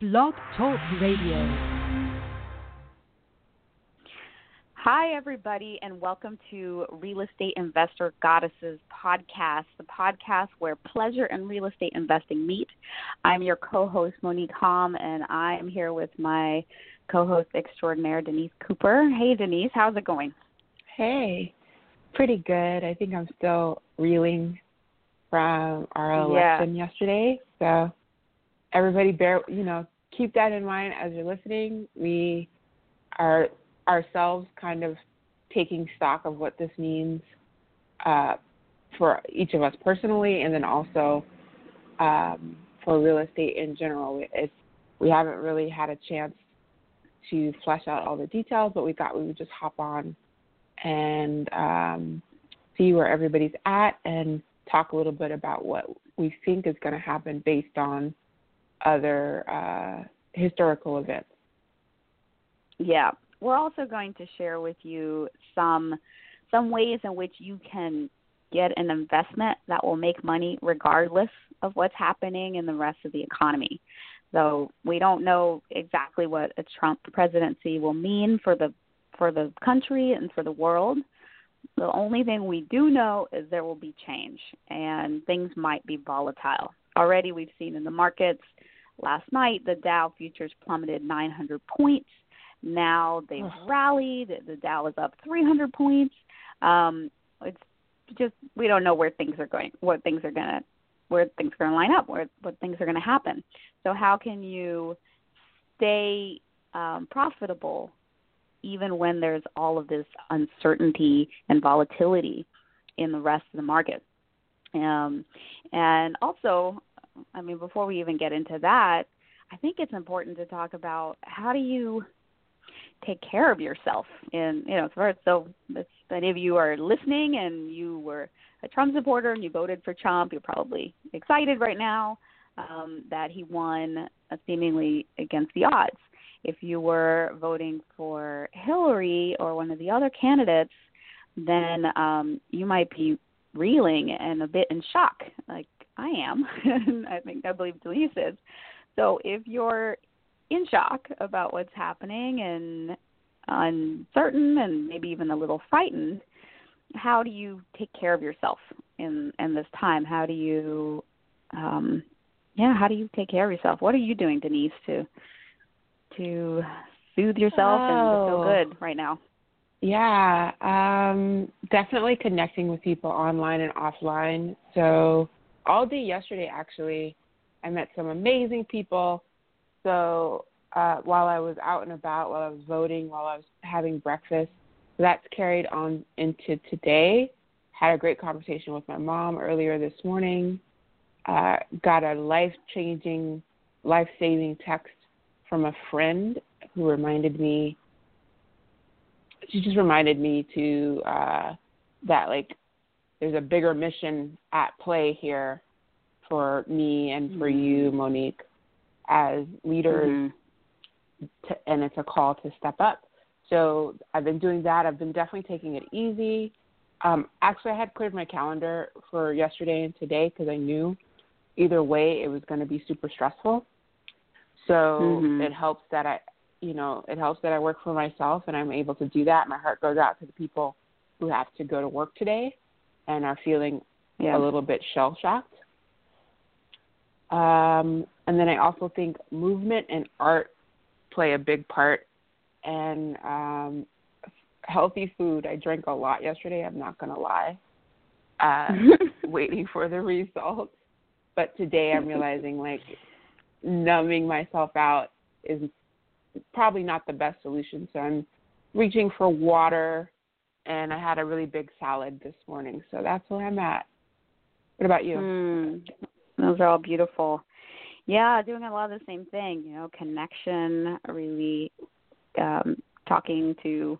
Blog Talk Radio. Hi, everybody, and welcome to Real Estate Investor Goddesses podcast, the podcast where pleasure and real estate investing meet. I'm your co host, Monique Hom, and I'm here with my co host extraordinaire, Denise Cooper. Hey, Denise, how's it going? Hey, pretty good. I think I'm still reeling from our election yeah. yesterday. So everybody bear you know keep that in mind as you're listening. We are ourselves kind of taking stock of what this means uh, for each of us personally and then also um, for real estate in general. It's we haven't really had a chance to flesh out all the details but we thought we would just hop on and um, see where everybody's at and talk a little bit about what we think is going to happen based on other uh, historical events. Yeah, we're also going to share with you some some ways in which you can get an investment that will make money regardless of what's happening in the rest of the economy. So we don't know exactly what a Trump presidency will mean for the for the country and for the world. The only thing we do know is there will be change and things might be volatile. Already we've seen in the markets Last night, the Dow futures plummeted 900 points. Now they've rallied. The Dow is up 300 points. Um, it's just we don't know where things are going, what things are gonna, where things are gonna line up, where what things are gonna happen. So how can you stay um, profitable even when there's all of this uncertainty and volatility in the rest of the market? Um, and also, I mean, before we even get into that, I think it's important to talk about how do you take care of yourself in you know so so if any of you are listening and you were a Trump supporter and you voted for Trump, you're probably excited right now um, that he won uh, seemingly against the odds. If you were voting for Hillary or one of the other candidates, then um, you might be reeling and a bit in shock. Like, I am, and I think I believe Denise is. So if you're in shock about what's happening and uncertain and maybe even a little frightened, how do you take care of yourself in in this time? How do you um yeah, how do you take care of yourself? What are you doing, Denise, to to soothe yourself oh. and feel good right now? Yeah, um, definitely connecting with people online and offline. So all day yesterday actually I met some amazing people. So uh, while I was out and about, while I was voting, while I was having breakfast, that's carried on into today. Had a great conversation with my mom earlier this morning. Uh, got a life changing, life saving text from a friend who reminded me. She just reminded me to uh, that like there's a bigger mission at play here for me and for mm-hmm. you, Monique, as leaders, mm-hmm. to, and it's a call to step up. So I've been doing that. I've been definitely taking it easy. Um, actually, I had cleared my calendar for yesterday and today because I knew either way it was going to be super stressful. So mm-hmm. it helps that I, you know, it helps that I work for myself and I'm able to do that. My heart goes out to the people who have to go to work today and are feeling yeah. a little bit shell shocked. Um, and then I also think movement and art play a big part. And um, healthy food. I drank a lot yesterday. I'm not gonna lie. Uh, waiting for the results. But today I'm realizing like numbing myself out is probably not the best solution. So I'm reaching for water, and I had a really big salad this morning. So that's where I'm at. What about you? Mm, those are all beautiful. Yeah, doing a lot of the same thing, you know, connection, really um talking to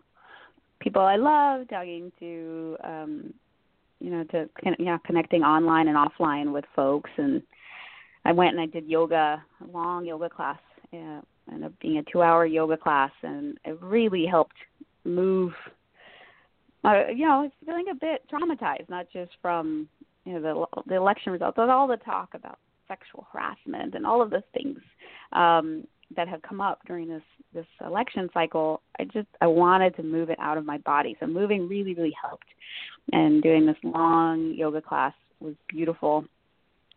people I love, talking to um you know, to yeah, connecting online and offline with folks and I went and I did yoga, a long yoga class. Yeah, ended up being a 2-hour yoga class and it really helped move uh, you know, it's feeling a bit traumatized, not just from you know the the election results, but all the talk about sexual harassment and all of the things um, that have come up during this this election cycle, I just I wanted to move it out of my body. So moving really really helped, and doing this long yoga class was beautiful.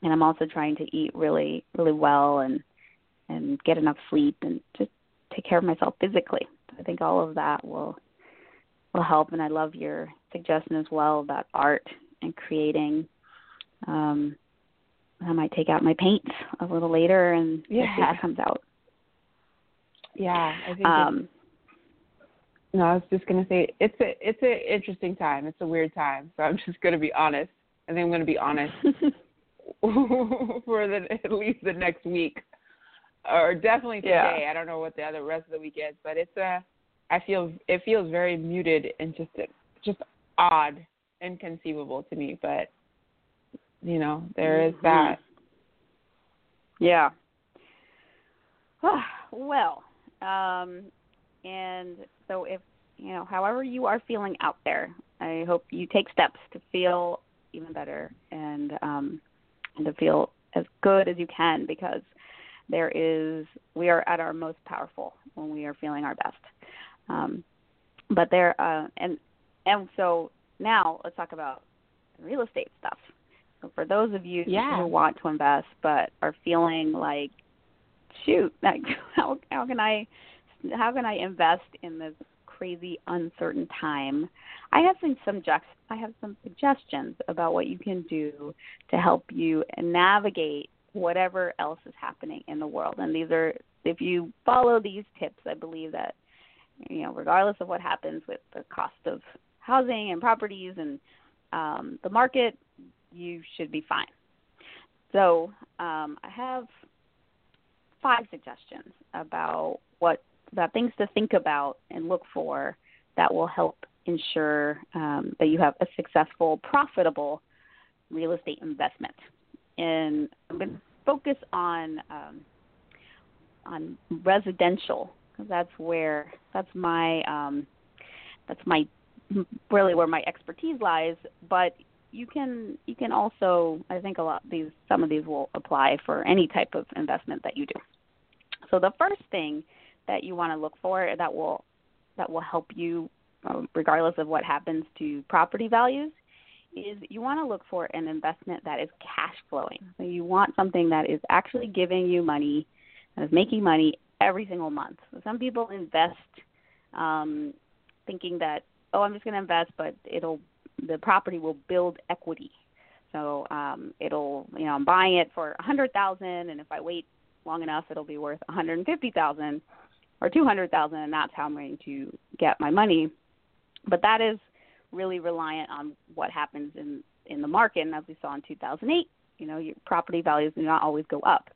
And I'm also trying to eat really really well and and get enough sleep and just take care of myself physically. I think all of that will will help. And I love your suggestion as well about art and creating. Um, I might take out my paints a little later and yeah. it comes out. Yeah, I think. Um, no, I was just gonna say it's a it's an interesting time. It's a weird time, so I'm just gonna be honest. I think I'm gonna be honest for the at least the next week, or definitely today. Yeah. I don't know what the other rest of the week is, but it's a. I feel it feels very muted and just just odd, inconceivable to me. But you know, there is that. Yeah. well, um, and so if you know, however you are feeling out there, I hope you take steps to feel even better and um, and to feel as good as you can because there is we are at our most powerful when we are feeling our best. Um, but there uh, and and so now let's talk about real estate stuff. So for those of you Yeah. who want to invest but are feeling like, shoot, like how how can I how can I invest in this crazy uncertain time? I have some just I have some suggestions about what you can do to help you navigate whatever else is happening in the world. And these are if you follow these tips, I believe that you know, regardless of what happens with the cost of housing and properties and um, the market, you should be fine. So um, I have five suggestions about what about things to think about and look for that will help ensure um, that you have a successful, profitable real estate investment. And I'm going to focus on um, on residential that's where that's my um, that's my really where my expertise lies. But you can you can also I think a lot these some of these will apply for any type of investment that you do. So the first thing that you want to look for that will that will help you um, regardless of what happens to property values is you want to look for an investment that is cash flowing. So you want something that is actually giving you money, that is making money every single month. So some people invest um, thinking that oh I'm just going to invest, but it'll the property will build equity. So um, it'll you know I'm buying it for a hundred thousand, and if I wait long enough, it'll be worth one hundred and fifty thousand or two hundred thousand, and that's how I'm going to get my money. But that is really reliant on what happens in in the market, and as we saw in 2008, you know, your property values do not always go up.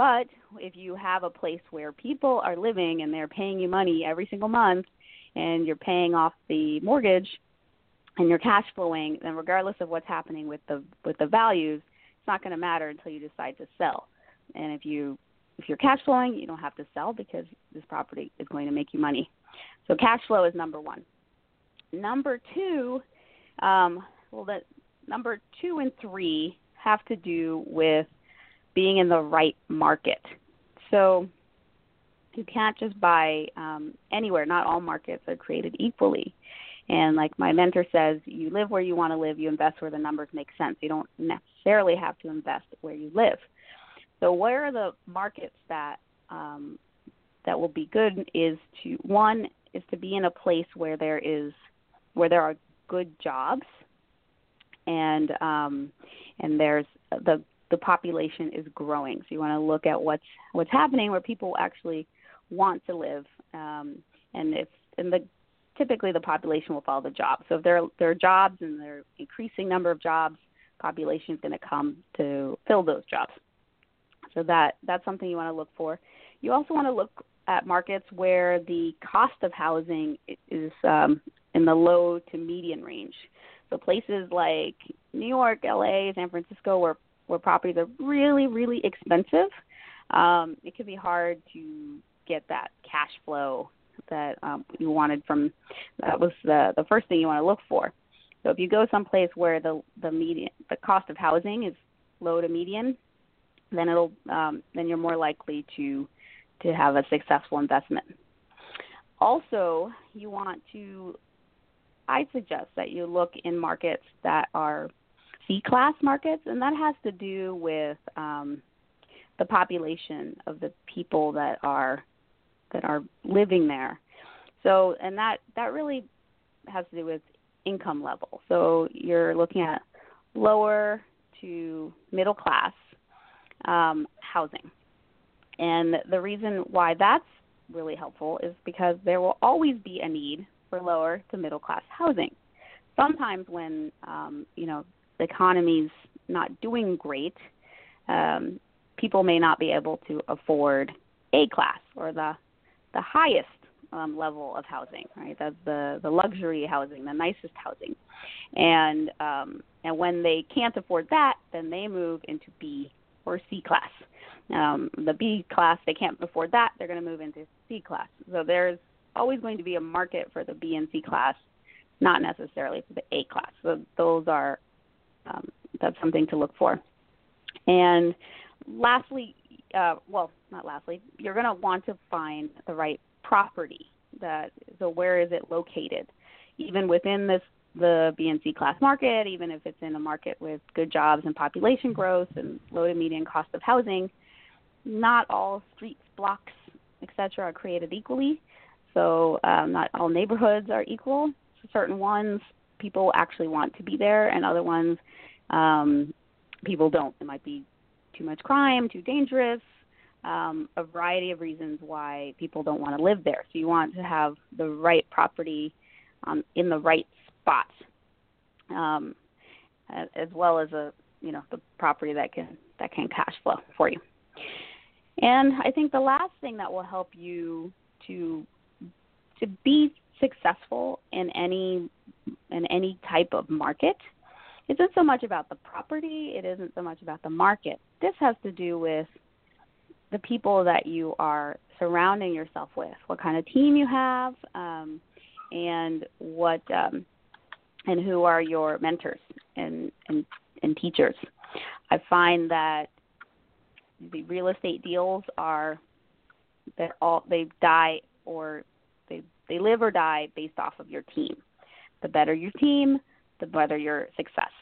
But if you have a place where people are living and they're paying you money every single month, and you're paying off the mortgage, and you're cash flowing, then regardless of what's happening with the with the values, it's not going to matter until you decide to sell. And if you if you're cash flowing, you don't have to sell because this property is going to make you money. So cash flow is number one. Number two, um, well, the number two and three have to do with being in the right market. So you can't just buy um, anywhere. Not all markets are created equally. And like my mentor says, you live where you want to live, you invest where the numbers make sense. You don't necessarily have to invest where you live. So where are the markets that um, that will be good is to one is to be in a place where there is where there are good jobs and um, and there's the the population is growing. So you want to look at what's what's happening where people actually want to live, um, and if and the typically the population will follow the jobs. So if there there are jobs and there are increasing number of jobs, population is going to come to fill those jobs. So that that's something you want to look for. You also want to look at markets where the cost of housing is um, in the low to median range. So places like New York, LA, San Francisco, where where properties are really really expensive, um, it can be hard to get that cash flow that um, you wanted from. That was the the first thing you want to look for. So if you go someplace where the the median the cost of housing is low to median, then it'll um, then you're more likely to to have a successful investment. Also, you want to I suggest that you look in markets that are C class markets, and that has to do with um, the population of the people that are that are living there. So, and that that really has to do with income level. So you're looking at lower to middle class um, housing. And the reason why that's really helpful is because there will always be a need for lower to middle class housing. Sometimes when um, you know the economy's not doing great, um, people may not be able to afford A class or the the highest um, level of housing, right? That's the the luxury housing, the nicest housing, and um, and when they can't afford that, then they move into B or C class. Um, the B class, they can't afford that, they're going to move into C class. So there's always going to be a market for the B and C class, not necessarily for the A class. So those are um, that's something to look for. And lastly, uh, well, not lastly, you're going to want to find the right property. That so where is it located? Even within this the B and C class market, even if it's in a market with good jobs and population growth and low to median cost of housing, not all streets, blocks, etc. are created equally. So um, not all neighborhoods are equal. Certain ones people actually want to be there, and other ones um, people don't. It might be too much crime, too dangerous, um, a variety of reasons why people don't want to live there. So you want to have the right property um, in the right spot, um, as well as a you know the property that can that can cash flow for you. And I think the last thing that will help you to to be successful in any in any type of market isn't so much about the property, it isn't so much about the market. This has to do with the people that you are surrounding yourself with, what kind of team you have, um, and what um, and who are your mentors and, and and teachers. I find that the real estate deals are that all they die or they live or die based off of your team. The better your team, the better your success.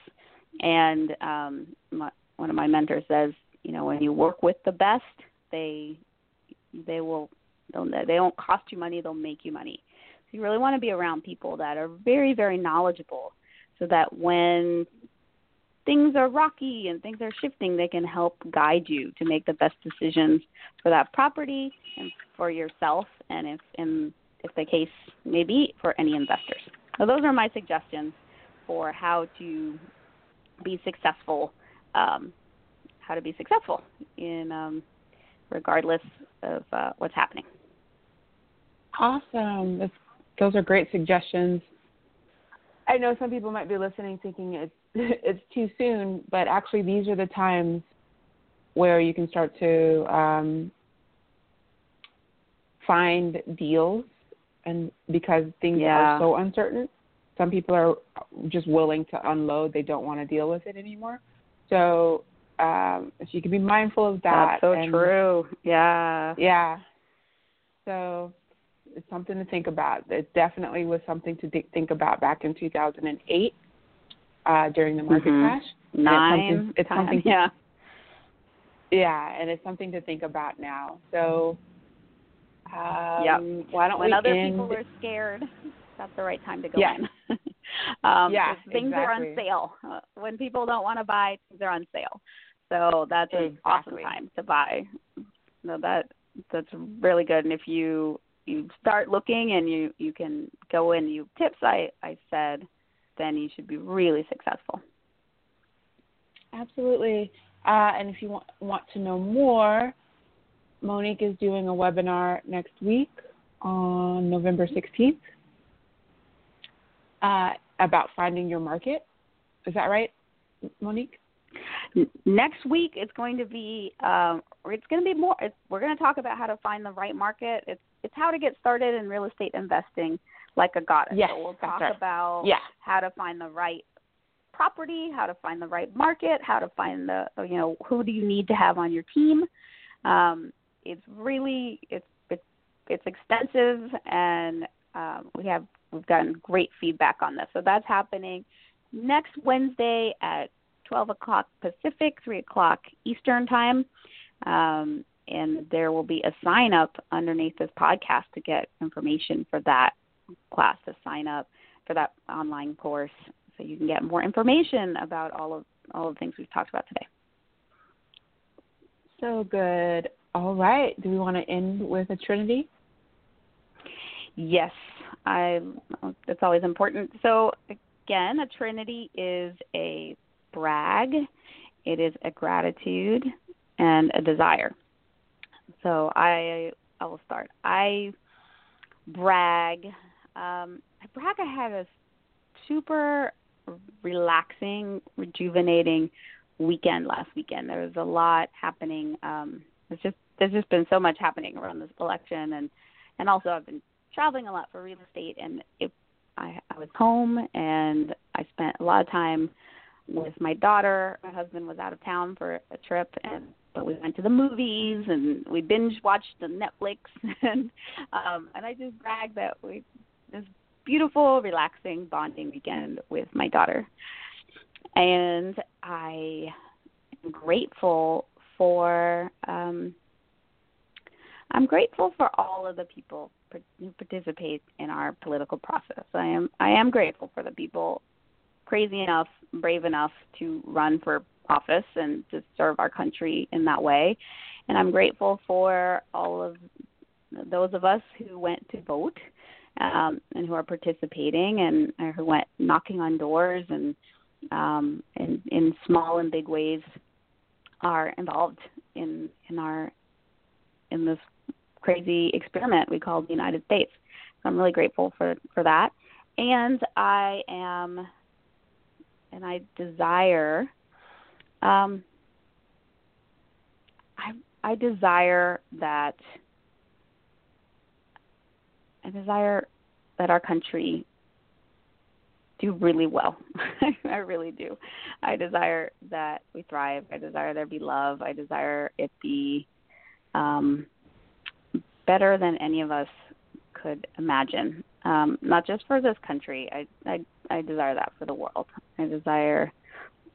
And um, my, one of my mentors says, you know, when you work with the best, they they will they'll, they don't cost you money, they'll make you money. So you really want to be around people that are very very knowledgeable, so that when things are rocky and things are shifting, they can help guide you to make the best decisions for that property and for yourself, and if in if the case may be for any investors. So those are my suggestions for how to be successful, um, how to be successful in um, regardless of uh, what's happening. Awesome. That's, those are great suggestions. I know some people might be listening thinking it's it's too soon, but actually these are the times where you can start to um, find deals, and because things yeah. are so uncertain, some people are just willing to unload. They don't want to deal with it anymore. So um, so you can be mindful of that. That's so and, true. Yeah. Yeah. So it's something to think about. It definitely was something to th- think about back in 2008 uh, during the market mm-hmm. crash. Nine. It's something. It's something yeah. Yeah, and it's something to think about now. So. Um, yep. Why don't when we other end... people are scared, that's the right time to go yeah. in. um, yeah, things exactly. are on sale. Uh, when people don't want to buy, things are on sale. So that's an exactly. awesome time to buy. No, that that's really good. And if you you start looking and you you can go in you tips I I said, then you should be really successful. Absolutely. Uh, and if you want want to know more, Monique is doing a webinar next week on November 16th uh, about finding your market. Is that right, Monique? Next week it's going to be um, it's going to be more. It's, we're going to talk about how to find the right market. It's it's how to get started in real estate investing like a goddess. Yes, so we'll talk right. about yeah. how to find the right property, how to find the right market, how to find the you know who do you need to have on your team. Um, it's really it's it's it's extensive, and um, we have we've gotten great feedback on this. So that's happening next Wednesday at 12 o'clock Pacific, 3 o'clock Eastern time. Um, and there will be a sign up underneath this podcast to get information for that class to sign up for that online course so you can get more information about all of all of the things we've talked about today. So good. All right. Do we want to end with a trinity? Yes, I. It's always important. So again, a trinity is a brag, it is a gratitude, and a desire. So I I will start. I brag. Um, I brag. I had a super relaxing, rejuvenating weekend last weekend. There was a lot happening. Um, it's just there's just been so much happening around this election, and and also I've been traveling a lot for real estate, and it, I I was home and I spent a lot of time with my daughter. My husband was out of town for a trip, and but we went to the movies and we binge watched the Netflix, and um, and I just bragged that we this beautiful, relaxing bonding weekend with my daughter, and I am grateful for. Um, I'm grateful for all of the people who participate in our political process. I am I am grateful for the people crazy enough, brave enough to run for office and to serve our country in that way. And I'm grateful for all of those of us who went to vote um, and who are participating and uh, who went knocking on doors and um, in, in small and big ways are involved in in our in this crazy experiment we call the United States. So I'm really grateful for for that, and I am and I desire um, I I desire that I desire that our country do really well. I really do. I desire that we thrive. I desire there be love. I desire it be um, better than any of us could imagine. Um, not just for this country. I, I I desire that for the world. I desire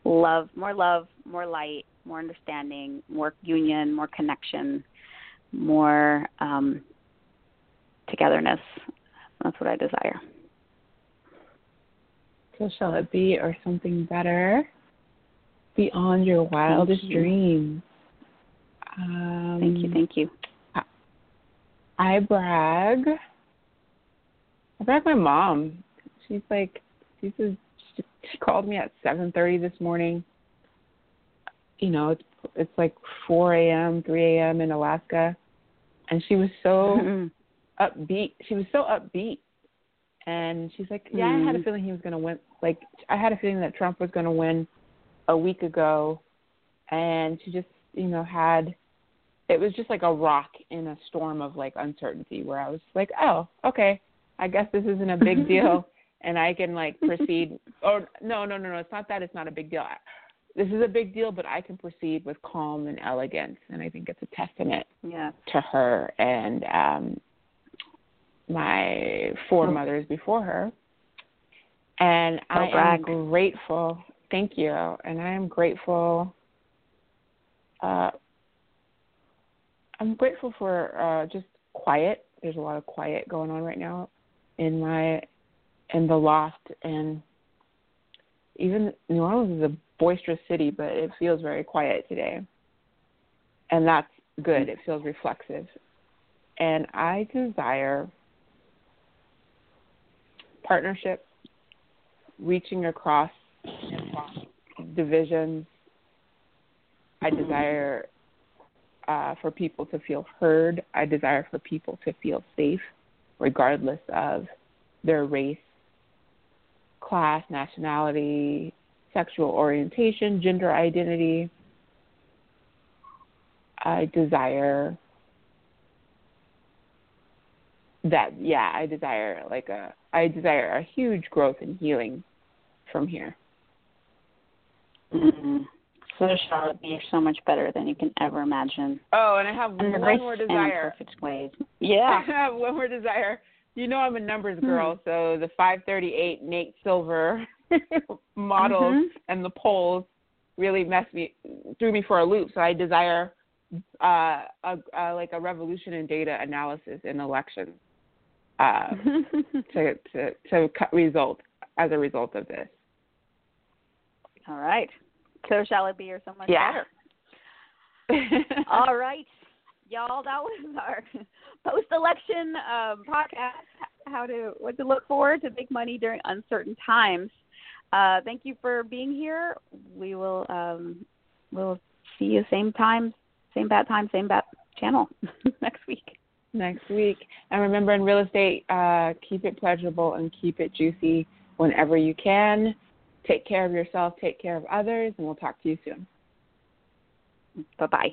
love, more love, more light, more understanding, more union, more connection, more um, togetherness. That's what I desire. So shall it be, or something better beyond your wildest you. dreams. Um, thank you, thank you. I, I brag. I brag my mom. She's like, she's a she called me at 7:30 this morning. You know, it's it's like 4 a.m., 3 a.m. in Alaska, and she was so mm-hmm. upbeat. She was so upbeat, and she's like, "Yeah. I had a mm-hmm. feeling he was going to win. Like, I had a feeling that Trump was going to win a week ago, and she just, you know, had." It was just like a rock in a storm of like uncertainty, where I was like, "Oh, okay, I guess this isn't a big deal." and I can like proceed. or no, no, no, no. It's not that it's not a big deal. This is a big deal, but I can proceed with calm and elegance, and I think it's a testament yeah. to her and um, my foremothers before her. And oh, I brag. am grateful. Thank you, and I am grateful. Uh, I'm grateful for uh, just quiet. There's a lot of quiet going on right now in my and the loft and even New Orleans is a boisterous city, but it feels very quiet today. And that's good. It feels reflexive. And I desire partnership, reaching across divisions. I desire uh, for people to feel heard. I desire for people to feel safe, regardless of their race, class, nationality, sexual orientation, gender identity. I desire that yeah, I desire like a I desire a huge growth and healing from here. Mm-hmm. So Charlotte, you're so much better than you can ever imagine. Oh, and I have and one more desire. perfect ways. Yeah. I have one more desire. You know I'm a numbers girl, hmm. so the 538 Nate Silver models mm-hmm. and the polls really messed me threw me for a loop. So I desire uh, a, a, like a revolution in data analysis in elections uh, to to to result as a result of this. All right. So shall it be or so much yeah. better? All right, y'all. That was our post-election um, podcast. How to what to look for to make money during uncertain times. Uh, thank you for being here. We will um, we'll see you same time, same bad time, same bad channel next week. Next week, and remember in real estate, uh, keep it pleasurable and keep it juicy whenever you can. Take care of yourself, take care of others, and we'll talk to you soon. Bye bye.